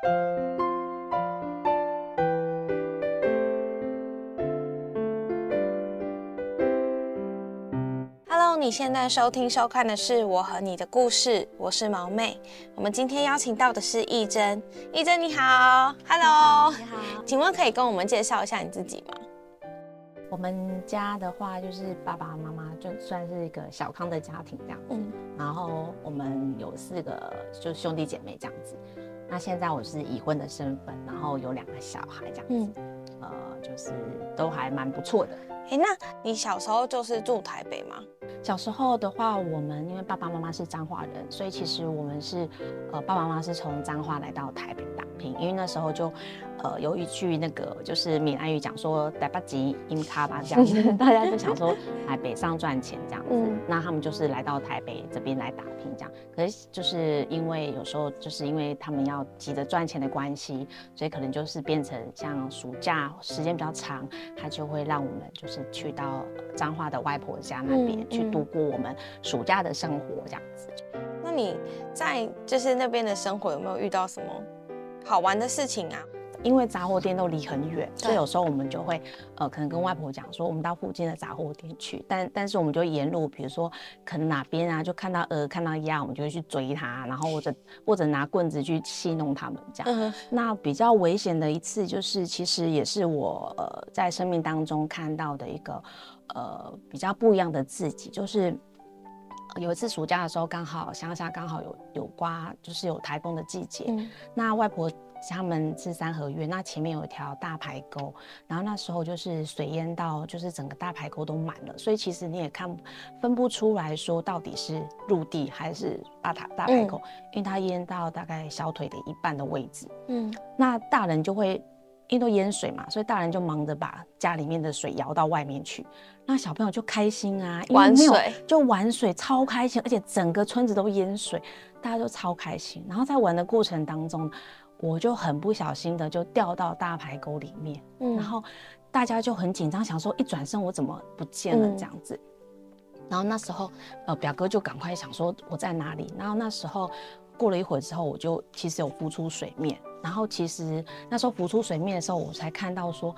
Hello，你现在收听收看的是《我和你的故事》，我是毛妹。我们今天邀请到的是义珍，义珍你好，Hello，你好，请问可以跟我们介绍一下你自己吗？我们家的话就是爸爸妈妈就算是一个小康的家庭这样子，嗯然后我们有四个就是兄弟姐妹这样子。那现在我是已婚的身份，然后有两个小孩这样子，嗯，呃，就是都还蛮不错的。哎、那你小时候就是住台北吗？小时候的话，我们因为爸爸妈妈是彰化人，所以其实我们是呃爸爸妈妈是从彰化来到台北打拼，因为那时候就呃有一句那个就是闽南语讲说台北籍因卡吧这样子，大家就想说来北上赚钱这样子，嗯那他们就是来到台北这边来打拼这样。可是就是因为有时候就是因为他们要急着赚钱的关系，所以可能就是变成像暑假时间比较长，他就会让我们就是去到彰化的外婆家那边、嗯嗯去度过我们暑假的生活这样子。那你在就是那边的生活有没有遇到什么好玩的事情啊？因为杂货店都离很远，所以有时候我们就会呃，可能跟外婆讲说，我们到附近的杂货店去，但但是我们就沿路，比如说可能哪边啊，就看到鹅、看到鸭，我们就会去追它，然后或者或者拿棍子去戏弄它们这样。嗯那比较危险的一次，就是其实也是我呃在生命当中看到的一个呃比较不一样的自己，就是呃有一次暑假的时候，刚好乡下刚好有有刮，就是有台风的季节，嗯。那外婆他们是三合院，那前面有一条大排沟，然后那时候就是水淹到，就是整个大排沟都满了，所以其实你也看分不出来说到底是陆地还是大塔大排沟，因为它淹到大概小腿的一半的位置。嗯那大人就会因为都淹水嘛，所以大人就忙着把家里面的水舀到外面去，那小朋友就开心啊，玩水就玩水超开心，而且整个村子都淹水，大家都超开心。然后在玩的过程当中，我就很不小心的就掉到大排沟里面，嗯然后大家就很紧张，想说一转身我怎么不见了嗯这样子。然后那时候，呃，表哥就赶快想说我在哪里。然后那时候过了一会儿之后，我就其实有浮出水面。然后其实那时候浮出水面的时候，我才看到说，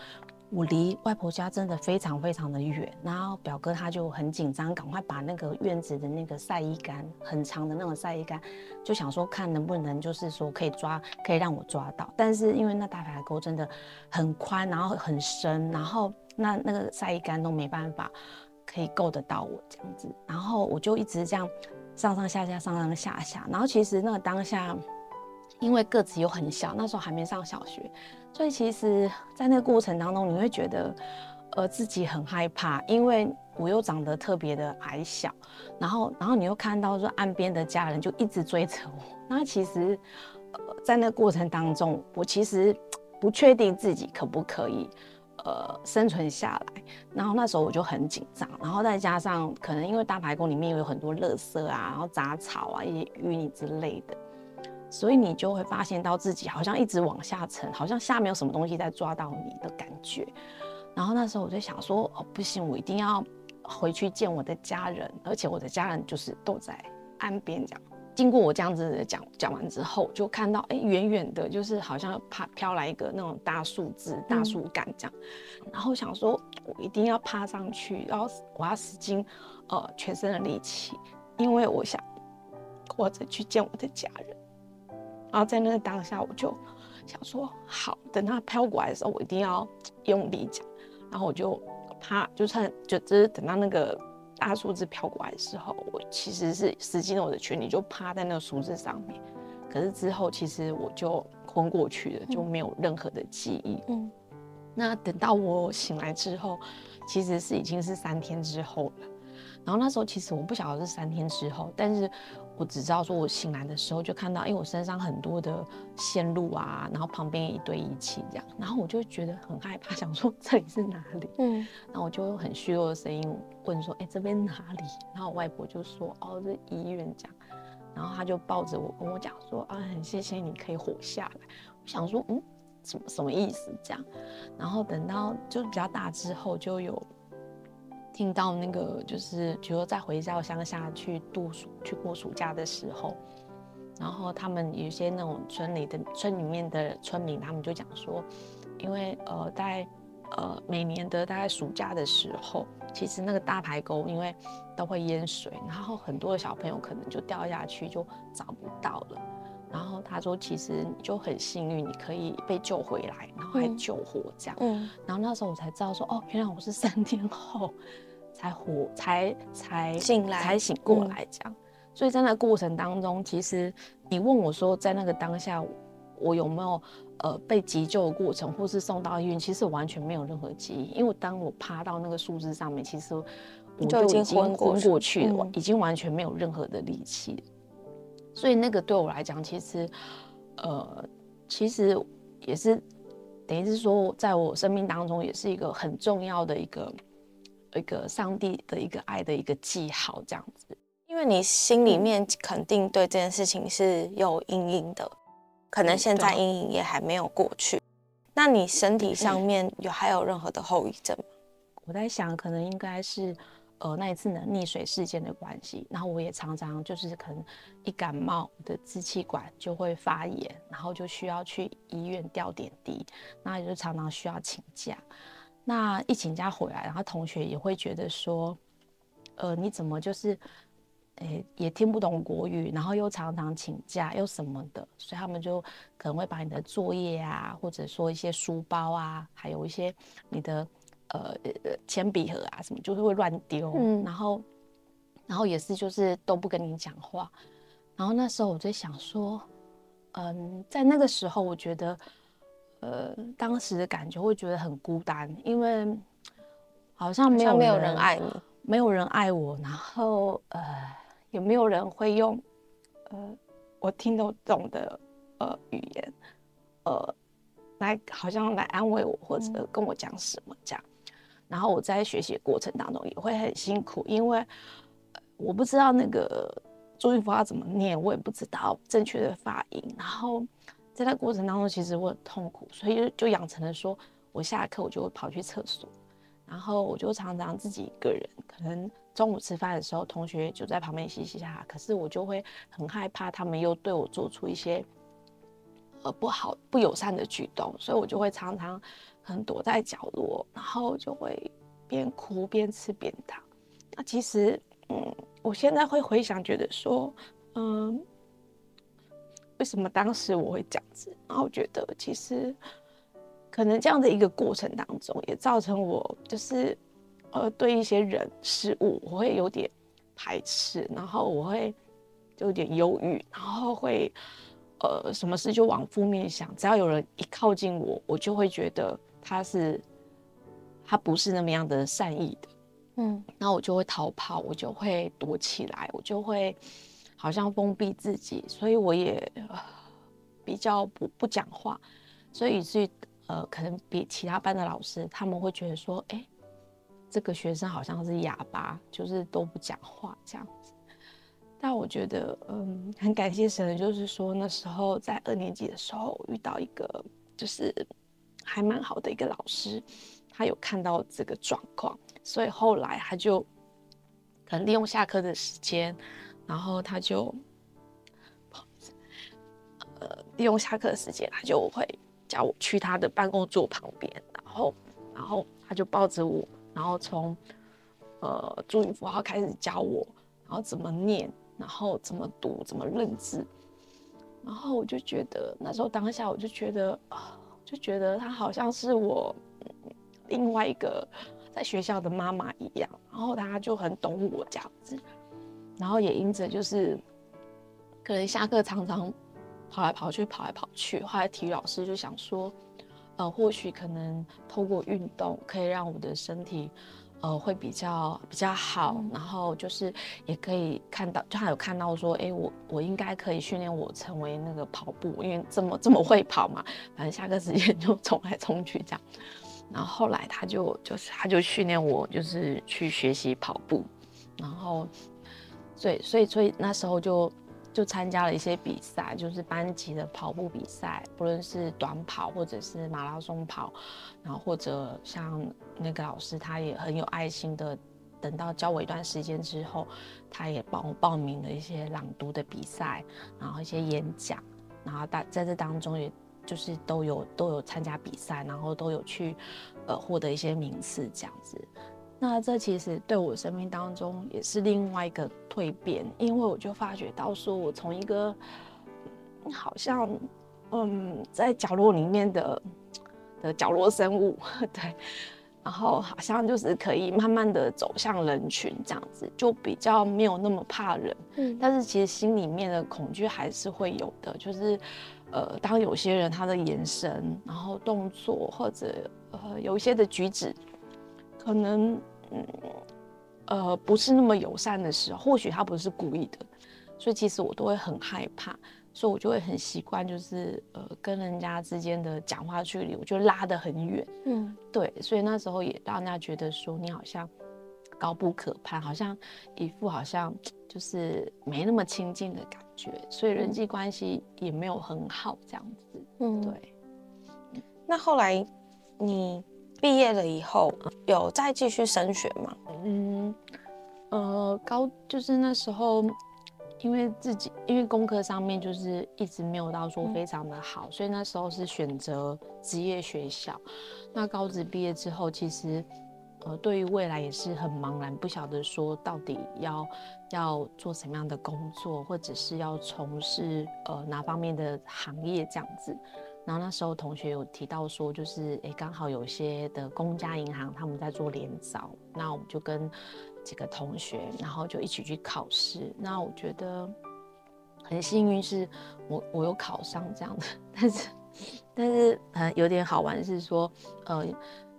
我离外婆家真的非常非常的远。然后表哥他就很紧张，赶快把那个院子的那个晒衣杆，很长的那种晒衣杆，就想说看能不能就是说可以抓，可以让我抓到。但是因为那大排沟真的很宽，然后很深，然后那那个晒衣杆都没办法可以够得到我这样子，然后我就一直这样上上下下上上下下，然后其实那个当下。因为个子又很小，那时候还没上小学，所以其实，在那个过程当中，你会觉得，呃，自己很害怕，因为我又长得特别的矮小，然后，然后你又看到说岸边的家人就一直追着我，那其实，在那个过程当中，我其实不确定自己可不可以，呃，生存下来。然后那时候我就很紧张，然后再加上可能因为大排沟里面有很多垃圾啊，然后杂草啊，一些淤泥之类的。所以你就会发现到自己好像一直往下沉，好像下面有什么东西在抓到你的感觉。然后那时候我就想说，哦，不行，我一定要回去见我的家人，而且我的家人就是都在岸边这样。经过我这样子的讲讲完之后，就看到哎，远远的，就是好像爬飘来一个那种大树枝、大树干这样。然后想说，我一定要爬上去，然后我要使尽呃全身的力气，因为我想活着去见我的家人。然后在那个当下，我就想说，好，等它飘过来的时候，我一定要用力讲。然后我就趴，就算就只是等到那个大树枝飘过来的时候，我其实是使尽了我的全力，就趴在那个树枝上面。可是之后，其实我就昏过去了，就没有任何的记忆。嗯那等到我醒来之后，其实是已经是三天之后了。然后那时候其实我不晓得是三天之后，但是我只知道说我醒来的时候就看到，因为我身上很多的线路啊，然后旁边一堆仪器这样，然后我就觉得很害怕，想说这里是哪里？嗯然后我就用很虚弱的声音问说：“哎、这边哪里？”然后我外婆就说：“哦，这医院这样。”然后她就抱着我跟我讲说：“啊，很谢谢你可以活下来。”我想说：“嗯，什么什么意思？”这样。然后等到就是比较大之后，就有听到那个就是，比如说再回到乡下去度暑、去过暑假的时候，然后他们有些那种村里的村里面的村民，他们就讲说，因为呃在呃每年的大概暑假的时候，其实那个大排沟因为都会淹水，然后很多的小朋友可能就掉下去就找不到了。然后他说，其实你就很幸运，你可以被救回来，然后还救活这样。嗯。然后那时候我才知道说，哦，原来我是三天后才活，才才醒来，才醒过来这样。所以在那过程当中，其实你问我说，在那个当下，我有没有呃被急救的过程，或是送到医院？其实完全没有任何记忆，因为当我趴到那个树枝上面，其实我就已经昏过去了，已经完全没有任何的力气。所以那个对我来讲，其实，呃，其实也是等于是说，在我生命当中，也是一个很重要的一个一个上帝的一个爱的一个记号，这样子。因为你心里面肯定对这件事情是有阴影的，可能现在阴影也还没有过去。那你身体上面有还有任何的后遗症吗？我在想，可能应该是。呃，那一次呢，溺水事件的关系，然后我也常常就是可能一感冒，我的支气管就会发炎，然后就需要去医院吊点滴，那也就常常需要请假。那一请假回来，然后同学也会觉得说，呃，你怎么就是，诶，也听不懂国语，然后又常常请假又什么的，所以他们就可能会把你的作业啊，或者说一些书包啊，还有一些你的。呃，铅笔盒啊什么，就是会乱丢，嗯。然后，然后也是就是都不跟你讲话，然后那时候我就想说，嗯，在那个时候我觉得，呃，当时的感觉会觉得很孤单，因为好像没有没有人爱你，没有人爱我，然后呃，也没有人会用呃我听得懂的呃语言，呃，来好像来安慰我或者跟我讲什么这样。然后我在学习过程当中也会很辛苦，因为我不知道那个注音符号怎么念，我也不知道正确的发音。然后在那过程当中，其实我很痛苦，所以就养成了说，我下课我就会跑去厕所，然后我就常常自己一个人，可能中午吃饭的时候，同学就在旁边嘻嘻哈哈，可是我就会很害怕他们又对我做出一些呃不好不友善的举动，所以我就会常常。很躲在角落，然后就会边哭边吃便当。那其实，嗯，我现在会回想，觉得说，嗯，为什么当时我会这样子？然后觉得其实，可能这样的一个过程当中，也造成我就是，呃，对一些人事物，我会有点排斥，然后我会就有点忧郁，然后会，呃，什么事就往负面想。只要有人一靠近我，我就会觉得。他是，他不是那么样的善意的，嗯，那我就会逃跑，我就会躲起来，我就会好像封闭自己，所以我也比较不不讲话，所以以至于呃，可能比其他班的老师他们会觉得说，哎，这个学生好像是哑巴，就是都不讲话这样子。但我觉得，嗯，很感谢神，就是说那时候在二年级的时候遇到一个，就是。还蛮好的一个老师，他有看到这个状况，所以后来他就可能利用下课的时间，然后他就，呃，利用下课的时间，他就会叫我去他的办公桌旁边，然后，然后他就抱着我，然后从呃注音符号开始教我，然后怎么念，然后怎么读，怎么认字，然后我就觉得那时候当下我就觉得啊。就觉得她好像是我另外一个在学校的妈妈一样，然后她就很懂我这样子，然后也因着就是可能下课常常跑来跑去，跑来跑去，后来体育老师就想说，呃，或许可能透过运动可以让我的身体。呃，会比较比较好，然后就是也可以看到，就他有看到说，哎，我我应该可以训练我成为那个跑步，因为这么这么会跑嘛，反正下课时间 就冲来冲去这样。然后后来他就就是他就训练我，就是去学习跑步，然后，所以所以所以那时候就。就参加了一些比赛，就是班级的跑步比赛，不论是短跑或者是马拉松跑，然后或者像那个老师，他也很有爱心的，等到教我一段时间之后，他也帮我报名了一些朗读的比赛，然后一些演讲，然后大在这当中也就是都有都有参加比赛，然后都有去呃获得一些名次这样子。那这其实对我生命当中也是另外一个蜕变，因为我就发觉到说，我从一个好像嗯在角落里面的的角落生物，对，然后好像就是可以慢慢的走向人群这样子，就比较没有那么怕人，嗯，但是其实心里面的恐惧还是会有的，就是呃，当有些人他的眼神，然后动作或者呃有一些的举止，可能。嗯，呃，不是那么友善的时候，或许他不是故意的，所以其实我都会很害怕，所以我就会很习惯，就是呃，跟人家之间的讲话距离，我就拉得很远。嗯，对，所以那时候也让人家觉得说你好像高不可攀，好像一副好像就是没那么亲近的感觉，所以人际关系也没有很好这样子。嗯，对。那后来你。毕业了以后有再继续升学吗？嗯，呃，高就是那时候，因为自己因为功课上面就是一直没有到说非常的好，所以那时候是选择职业学校。那高职毕业之后，其实呃对于未来也是很茫然，不晓得说到底要要做什么样的工作，或者是要从事呃哪方面的行业这样子。然后那时候同学有提到说，就是诶，刚好有些的公家银行他们在做联招，那我们就跟几个同学，然后就一起去考试。那我觉得很幸运，是我我有考上这样的。但是但是呃，有点好玩是说，呃，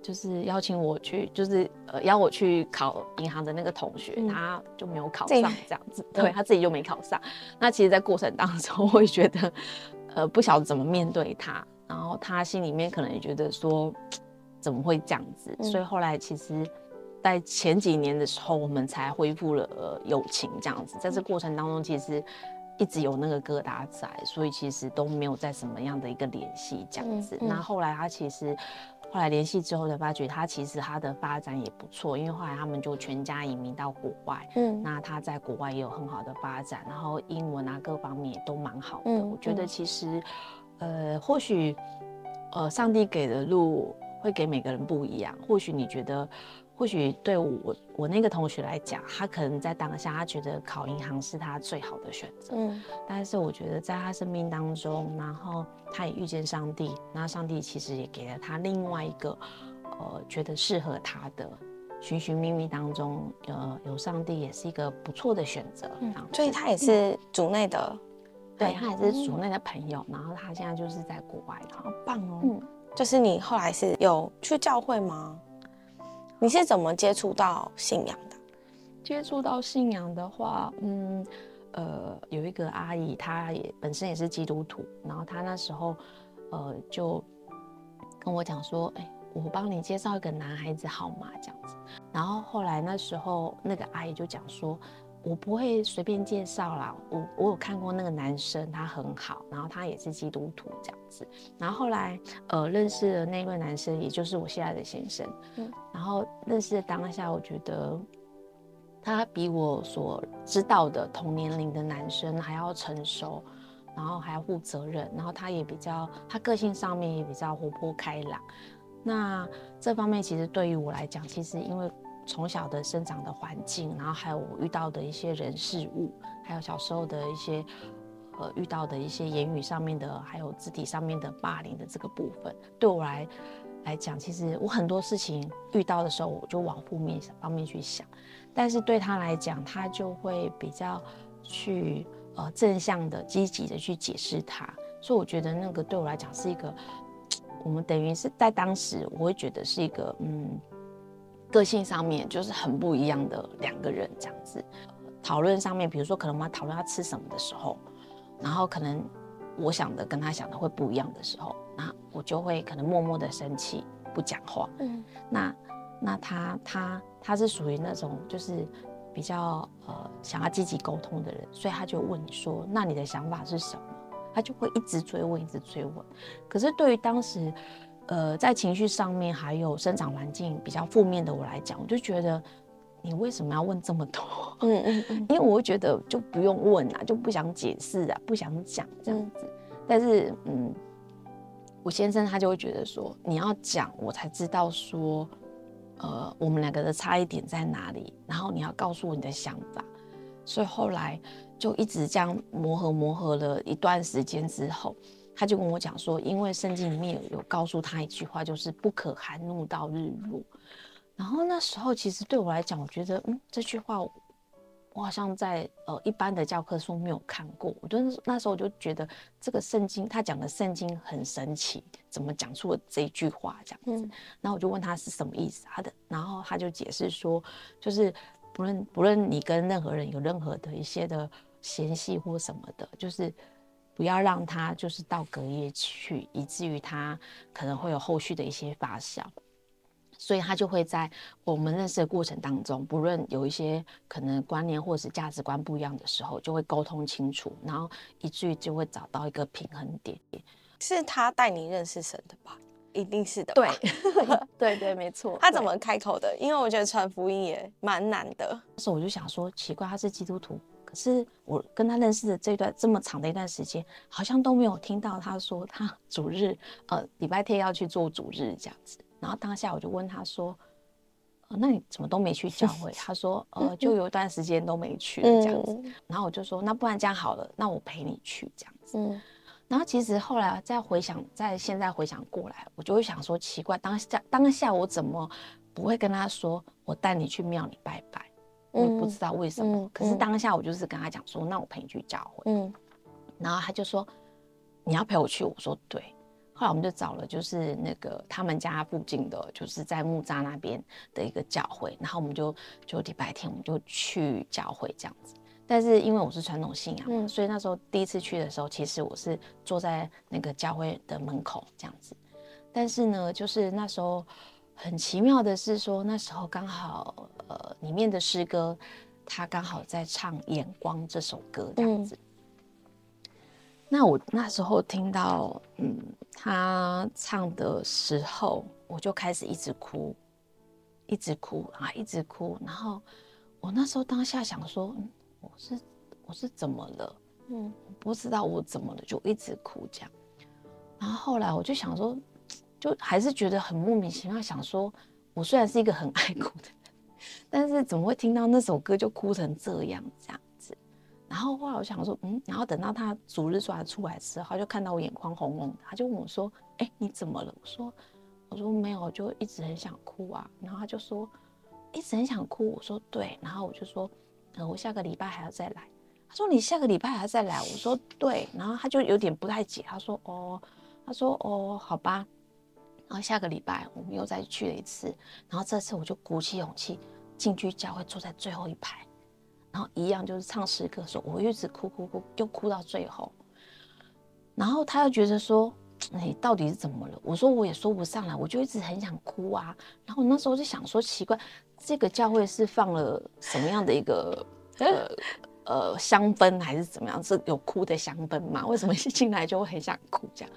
就是邀请我去，就是呃邀我去考银行的那个同学，他就没有考上这样子，对他自己就没考上。那其实，在过程当中，我也觉得。呃，不晓得怎么面对他，然后他心里面可能也觉得说，怎么会这样子？所以后来其实，在前几年的时候，我们才恢复了友情这样子。在这过程当中，其实一直有那个疙瘩在，所以其实都没有在什么样的一个联系这样子。那后来他其实。后来联系之后才发觉，他其实他的发展也不错，因为后来他们就全家移民到国外，嗯，那他在国外也有很好的发展，然后英文啊各方面也都蛮好的。我觉得其实，呃，或许，呃，上帝给的路会给每个人不一样，或许你觉得。或许对我我那个同学来讲，他可能在当下他觉得考银行是他最好的选择。嗯，但是我觉得在他生命当中，然后他也遇见上帝，那上帝其实也给了他另外一个，呃，觉得适合他的，寻寻觅觅当中，呃，有上帝也是一个不错的选择。嗯，所以他也是组内的，对他也是组内的朋友，然后他现在就是在国外，好棒哦。嗯，就是你后来是有去教会吗？你是怎么接触到信仰的？接触到信仰的话，嗯，呃，有一个阿姨，她也本身也是基督徒，然后她那时候，呃，就跟我讲说，哎，我帮你介绍一个男孩子好吗？这样子。然后后来那时候那个阿姨就讲说。我不会随便介绍啦，我我有看过那个男生，他很好，然后他也是基督徒这样子，然后后来呃认识了那位男生，也就是我现在的先生，嗯，然后认识的当下，我觉得他比我所知道的同年龄的男生还要成熟，然后还要负责任，然后他也比较，他个性上面也比较活泼开朗，那这方面其实对于我来讲，其实因为。从小的生长的环境，然后还有我遇到的一些人事物，还有小时候的一些呃遇到的一些言语上面的，还有肢体上面的霸凌的这个部分，对我来来讲，其实我很多事情遇到的时候，我就往负面方面去想，但是对他来讲，他就会比较去呃正向的、积极的去解释他，所以我觉得那个对我来讲是一个，我们等于是在当时，我会觉得是一个嗯。个性上面就是很不一样的两个人这样子，讨论上面，比如说可能我们讨论要吃什么的时候，然后可能我想的跟他想的会不一样的时候，那我就会可能默默的生气不讲话。嗯，那那他他他是属于那种就是比较呃想要积极沟通的人，所以他就问你说，那你的想法是什么？他就会一直追问，一直追问。可是对于当时。呃，在情绪上面还有生长环境比较负面的我来讲，我就觉得你为什么要问这么多？嗯嗯嗯，因为我会觉得就不用问啊，就不想解释啊，不想讲这样子。但是，嗯，我先生他就会觉得说，你要讲，我才知道说，呃，我们两个的差异点在哪里，然后你要告诉我你的想法。所以后来就一直这样磨合磨合了一段时间之后，他就跟我讲说，因为圣经里面有有告诉他一句话，就是不可含怒到日落。然后那时候其实对我来讲，我觉得嗯这句话我好像在呃一般的教科书没有看过。我觉得那时候我就觉得这个圣经他讲的圣经很神奇，怎么讲出了这句话这样子？然后我就问他是什么意思，他的然后他就解释说，就是不论不论你跟任何人有任何的一些的嫌隙或什么的，就是不要让他就是到隔夜去，以至于他可能会有后续的一些发酵。所以他就会在我们认识的过程当中，不论有一些可能观念或者是价值观不一样的时候，就会沟通清楚，然后以至于就会找到一个平衡点。是他带你认识神的吧？一定是的。对，对对，没错。他怎么开口的？因为我觉得传福音也蛮难的。那时候我就想说，奇怪，他是基督徒，可是我跟他认识的这段这么长的一段时间，好像都没有听到他说他主日 呃礼拜天要去做主日这样子。然后当下我就问他说：“呃，那你怎么都没去教会？” 他说：“呃，就有一段时间都没去这样子。”然后我就说：“那不然这样好了，那我陪你去这样子。”嗯。然后其实后来再回想，在现在回想过来，我就会想说：奇怪，当下当下我怎么不会跟他说我带你去庙里拜拜？我不知道为什么。可是当下我就是跟他讲说：“那我陪你去教会。”嗯。然后他就说：“你要陪我去？”我说：“对。”后来我们就找了，就是那个他们家附近的，就是在木扎那边的一个教会，然后我们就就礼拜天我们就去教会这样子。但是因为我是传统信仰，所以那时候第一次去的时候，其实我是坐在那个教会的门口这样子。但是呢，就是那时候很奇妙的是说，那时候刚好呃里面的诗歌，他刚好在唱《眼光》这首歌这样子。那我那时候听到，嗯，他唱的时候，我就开始一直哭，一直哭啊，一直哭。然后我那时候当下想说，嗯，我是我是怎么了？嗯，我不知道我怎么了，就一直哭这样。然后后来我就想说，就还是觉得很莫名其妙，想说，我虽然是一个很爱哭的人，但是怎么会听到那首歌就哭成这样这样子？然后后来我想说，嗯，然后等到他主日出来出来时候，就看到我眼眶红红的，他就问我说：“哎，你怎么了？”我说：“我说没有，就一直很想哭啊。”然后他就说：“一直很想哭。”我说：“对。”然后我就说：“呃，我下个礼拜还要再来。”他说：“你下个礼拜还要再来？”我说：“对。”然后他就有点不太解，他说：“哦，他说哦，好吧。”然后下个礼拜我们又再去了一次，然后这次我就鼓起勇气进去教会，坐在最后一排。然后一样就是唱诗歌的时候，我一直哭哭哭，就哭到最后。然后他又觉得说：“你到底是怎么了？”我说：“我也说不上来，我就一直很想哭啊。”然后那时候就想说：“奇怪，这个教会是放了什么样的一个呃呃香氛，还是怎么样？是有哭的香氛吗？为什么一进来就会很想哭这样？”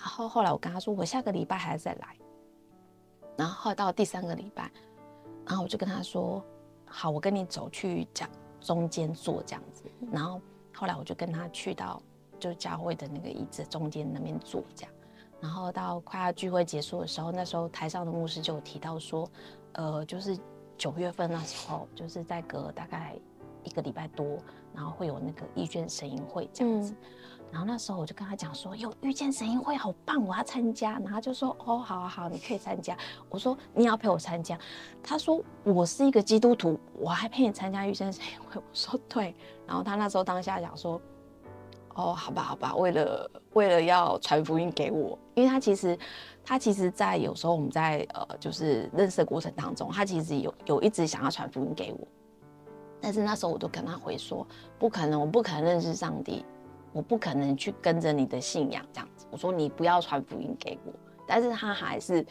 然后后来我跟他说：“我下个礼拜还要再来。”然后到第三个礼拜，然后我就跟他说。好，我跟你走去讲中间坐这样子，然后后来我就跟他去到就教会的那个椅子中间那边坐这样，然后到快要聚会结束的时候，那时候台上的牧师就提到说，呃，就是九月份那时候，就是在隔大概一个礼拜多，然后会有那个遇见神营会这样子。然后那时候我就跟他讲说，有遇见神音会好棒，我要参加。然后就说，哦，好好好，你可以参加。我说你要陪我参加。他说我是一个基督徒，我还陪你参加遇见神音会。我说对。然后他那时候当下讲说，哦，好吧，好吧，为了为了要传福音给我，因为他其实他其实，在有时候我们在呃就是认识的过程当中，他其实有有一直想要传福音给我，但是那时候我都跟他回说，不可能，我不可能认识上帝。我不可能去跟着你的信仰这样子。我说你不要传福音给我，但是他还是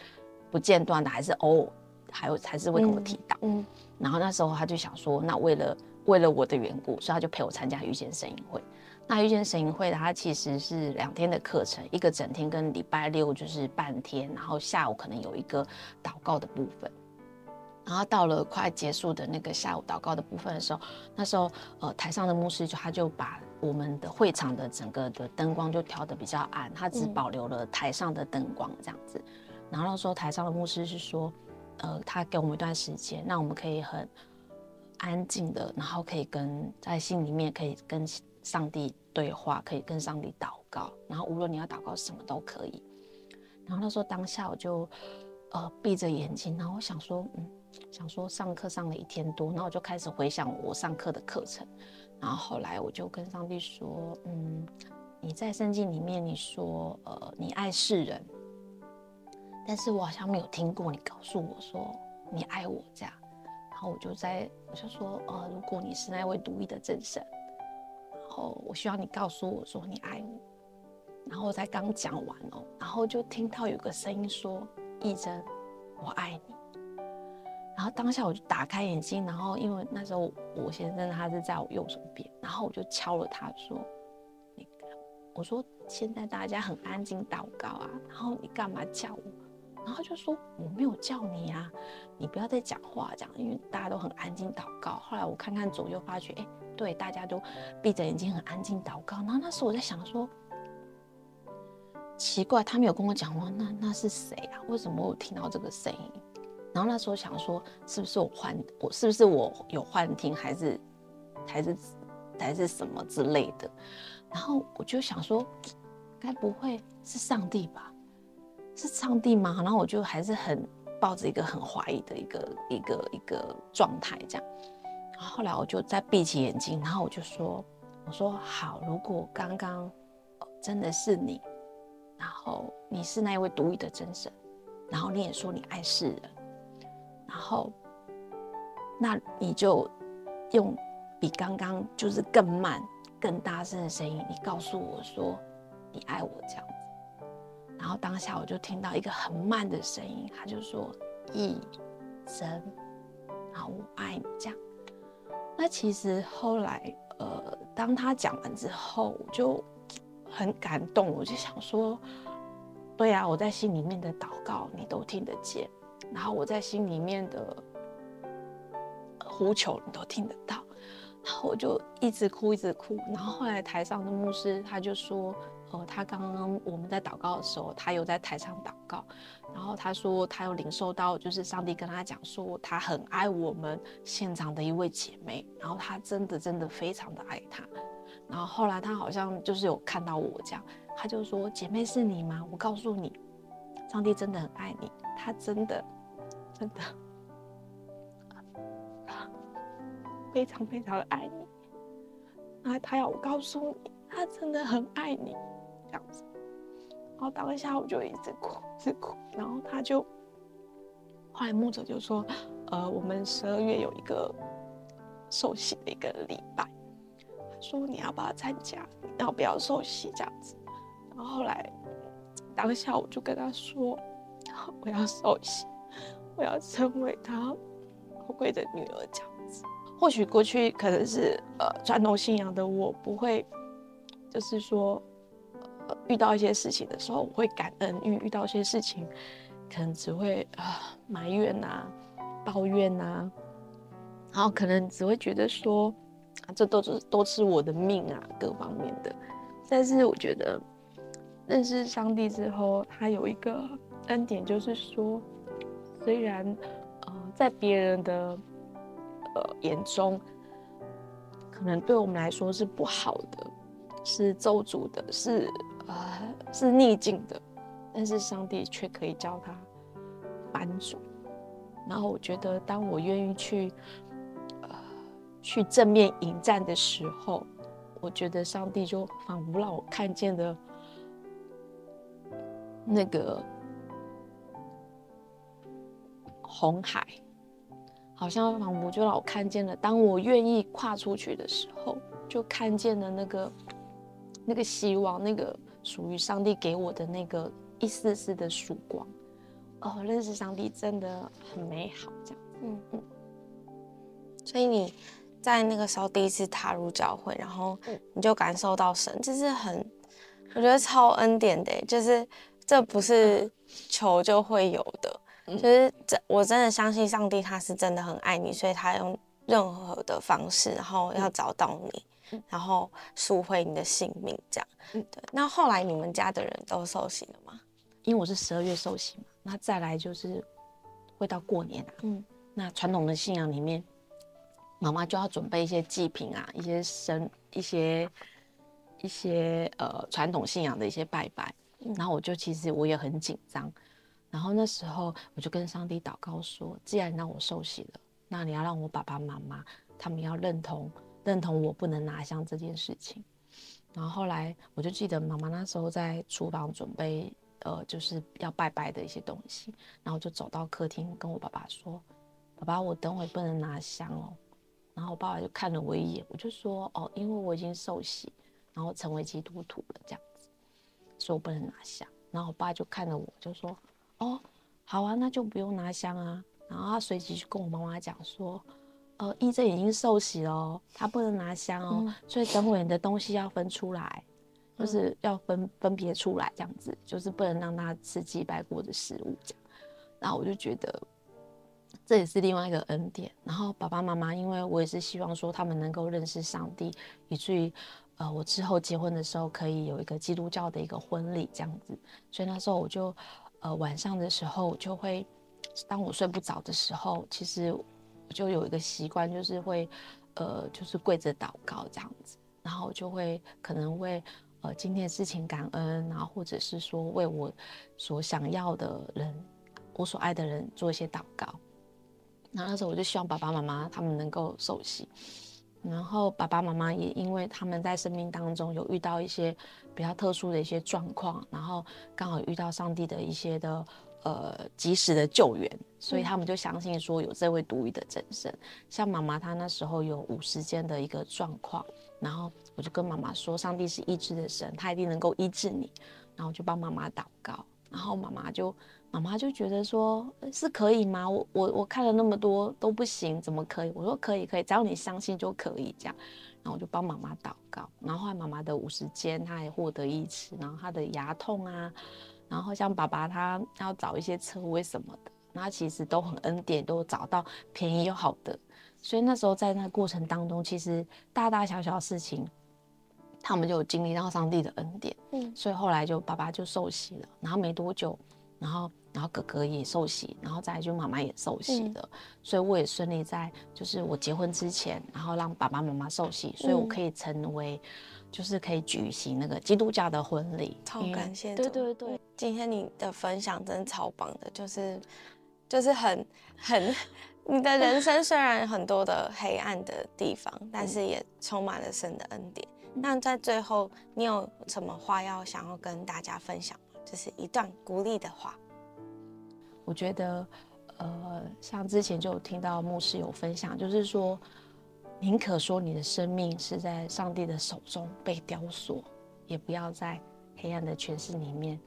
不间断的，还是偶尔还有还是会跟我提到。嗯，然后那时候他就想说，那为了为了我的缘故，所以他就陪我参加遇见神音会。那遇见神营会，它其实是两天的课程，一个整天跟礼拜六就是半天，然后下午可能有一个祷告的部分。然后到了快结束的那个下午祷告的部分的时候，那时候呃台上的牧师就他就把我们的会场的整个的灯光就调的比较暗，他只保留了台上的灯光这样子。然后那时候台上的牧师是说，呃，他给我们一段时间，那我们可以很安静的，然后可以跟在心里面可以跟上帝对话，可以跟上帝祷告，然后无论你要祷告什么都可以。然后那时候当下我就呃闭着眼睛，然后我想说，嗯。想说上课上了一天多，然后我就开始回想我上课的课程，然后后来我就跟上帝说，嗯，你在圣经里面你说，呃，你爱世人，但是我好像没有听过你告诉我说你爱我这样，然后我就在我就说，呃，如果你是那位独一的真神，然后我希望你告诉我说你爱我，然后我才刚讲完哦，然后就听到有个声音说，义真，我爱你。然后当下我就打开眼睛，然后因为那时候我先生他是在我右手边，然后我就敲了他说：“你，我说现在大家很安静祷告啊，然后你干嘛叫我？”然后就说：“我没有叫你啊，你不要再讲话这样，因为大家都很安静祷告。”后来我看看左右，发觉哎，对，大家都闭着眼睛很安静祷告。然后那时候我在想说，奇怪，他没有跟我讲话，那那是谁啊？为什么我听到这个声音？然后那时候想说，是不是我幻我是不是我有幻听，还是还是还是什么之类的？然后我就想说，该不会是上帝吧？是上帝吗？然后我就还是很抱着一个很怀疑的一个一个一个状态这样。然后后来我就再闭起眼睛，然后我就说，我说好，如果刚刚真的是你，然后你是那一位独一的真神，然后你也说你爱世人。然后，那你就用比刚刚就是更慢、更大声的声音，你告诉我说你爱我这样子。然后当下我就听到一个很慢的声音，他就说一声，然后我爱你这样。那其实后来，呃，当他讲完之后，我就很感动，我就想说，对呀，我在心里面的祷告你都听得见。然后我在心里面的呼求，你都听得到。然后我就一直哭，一直哭。然后后来台上的牧师他就说：“呃，他刚刚我们在祷告的时候，他有在台上祷告。然后他说他有领受到，就是上帝跟他讲说，他很爱我们现场的一位姐妹。然后他真的真的非常的爱她。然后后来他好像就是有看到我这样，他就说：姐妹是你吗？我告诉你，上帝真的很爱你，他真的。”真的，非常非常的爱你。那他要我告诉你，他真的很爱你，这样子。然后当下我就一直哭，一直哭。然后他就，后来牧者就说：“呃，我们十二月有一个受洗的一个礼拜，他说你要不要参加？你要不要受洗？这样子。”然后后来当下我就跟他说：“ 我要受洗。”我要成为他宝贵的女儿，这样子。或许过去可能是呃传统信仰的我不会，就是说，呃遇到一些事情的时候我会感恩，因为遇到一些事情可能只会啊埋怨呐、抱怨呐，然后可能只会觉得说啊这都是都是我的命啊各方面的。但是我觉得认识上帝之后，他有一个恩典，就是说。虽然，呃，在别人的呃眼中，可能对我们来说是不好的，是咒诅的，是呃是逆境的，但是上帝却可以教他翻转。然后我觉得，当我愿意去呃去正面迎战的时候，我觉得上帝就仿佛让我看见的那个。红海，好像仿佛就让我看见了。当我愿意跨出去的时候，就看见了那个那个希望，那个属于上帝给我的那个一丝丝的曙光。哦，认识上帝真的很美好，这样。嗯嗯。所以你在那个时候第一次踏入教会，然后你就感受到神，这是很，我觉得超恩典的，就是这不是求就会有的。就是这我真的相信上帝，他是真的很爱你，所以他用任何的方式，然后要找到你，然后赎回你的性命，这样。对。那后来你们家的人都受洗了吗？因为我是十二月受洗嘛，那再来就是会到过年啊。嗯。那传统的信仰里面，妈妈就要准备一些祭品啊，一些神一些一些呃传统信仰的一些拜拜。然后我就其实我也很紧张，然后那时候我就跟上帝祷告说：既然让我受洗了，那你要让我爸爸妈妈他们要认同认同我不能拿香这件事情。然后后来我就记得妈妈那时候在厨房准备呃就是要拜拜的一些东西，然后就走到客厅跟我爸爸说：爸爸，我等会不能拿香哦。然后我爸爸就看了我一眼，我就说：哦，因为我已经受洗，然后成为基督徒了，这样。说我不能拿香，然后我爸就看着我，就说：“哦，好啊，那就不用拿香啊。”然后他随即就跟我妈妈讲说：“呃，义正已经受洗了，他不能拿香哦，所以等会你的东西要分出来，就是要分分别出来，这样子，就是不能让他吃祭拜过的食物。”这样，然后我就觉得这也是另外一个恩典。然后爸爸妈妈，因为我也是希望说他们能够认识上帝，以至于。呃，我之后结婚的时候可以有一个基督教的一个婚礼这样子，所以那时候我就，呃，晚上的时候就会，当我睡不着的时候，其实我就有一个习惯，就是会，呃，就是跪着祷告这样子，然后就会可能为呃今天的事情感恩，然后或者是说为我所想要的人，我所爱的人做一些祷告，那那时候我就希望爸爸妈妈他们能够受洗。然后爸爸妈妈也因为他们在生命当中有遇到一些比较特殊的一些状况，然后刚好遇到上帝的一些的呃及时的救援，所以他们就相信说有这位独一的真神。像妈妈她那时候有五十间的一个状况，然后我就跟妈妈说，上帝是医治的神，他一定能够医治你。然后我就帮妈妈祷告，然后妈妈就。妈妈就觉得说是可以吗？我我我看了那么多都不行，怎么可以？我说可以可以，只要你相信就可以这样。然后我就帮妈妈祷告，然后后来妈妈的五十肩她也获得医治，然后她的牙痛啊，然后像爸爸他要找一些车位什么的，那其实都很恩典，都找到便宜又好的。所以那时候在那过程当中，其实大大小小的事情，他们就有经历到上帝的恩典。嗯，所以后来就爸爸就受洗了，然后没多久，然后。然后哥哥也受洗，然后再就妈妈也受洗的，所以我也顺利在就是我结婚之前，然后让爸爸妈妈受洗，所以我可以成为，就是可以举行那个基督教的婚礼。超感谢！对对对，今天你的分享真的超棒的，就是就是很很，你的人生虽然很多的黑暗的地方，但是也充满了神的恩典。那在最后，你有什么话要想要跟大家分享吗？就是一段鼓励的话。我觉得，呃，像之前就有听到牧师有分享，就是说，宁可说你的生命是在上帝的手中被雕塑，也不要在黑暗的权势里面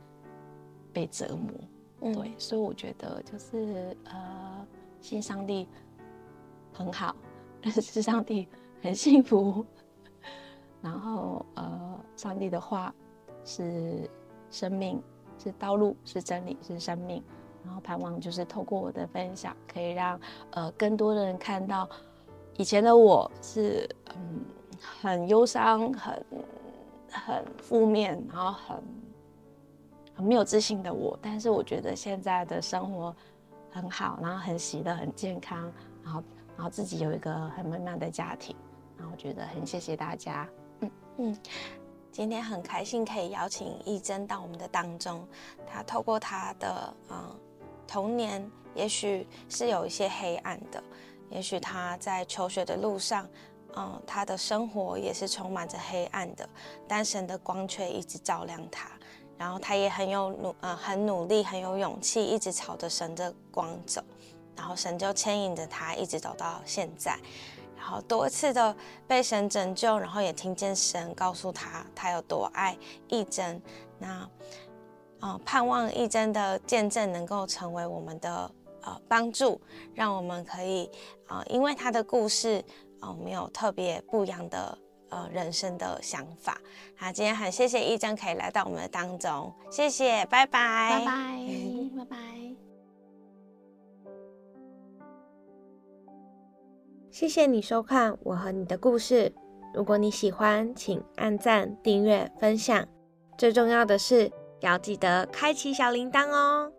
被折磨。对，所以我觉得就是呃，信上帝很好，认识上帝很幸福。然后呃，上帝的话是生命，是道路，是真理，是生命。然后盼望就是透过我的分享，可以让呃更多的人看到以前的我是嗯很忧伤、很很负面，然后很很没有自信的我。但是我觉得现在的生活很好，然后很喜乐、很健康，然后然后自己有一个很美满的家庭。然后我觉得很谢谢大家。嗯嗯，今天很开心可以邀请一珍到我们的当中，他透过他的嗯。童年也许是有一些黑暗的，也许他在求学的路上，嗯，他的生活也是充满着黑暗的，但神的光却一直照亮他，然后他也很有努，呃，很努力，很有勇气，一直朝着神的光走，然后神就牵引着他一直走到现在，然后多次的被神拯救，然后也听见神告诉他他有多爱义珍，那。啊，盼望一珍的见证能够成为我们的呃帮助，让我们可以啊，因为他的故事，呃，我们有特别不一样的呃人生的想法。好，今天很谢谢一珍可以来到我们的当中，谢谢，拜拜，拜拜，拜拜。谢谢你收看我和你的故事，如果你喜欢，请按赞、订阅、分享，最重要的是。要记得开启小铃铛哦。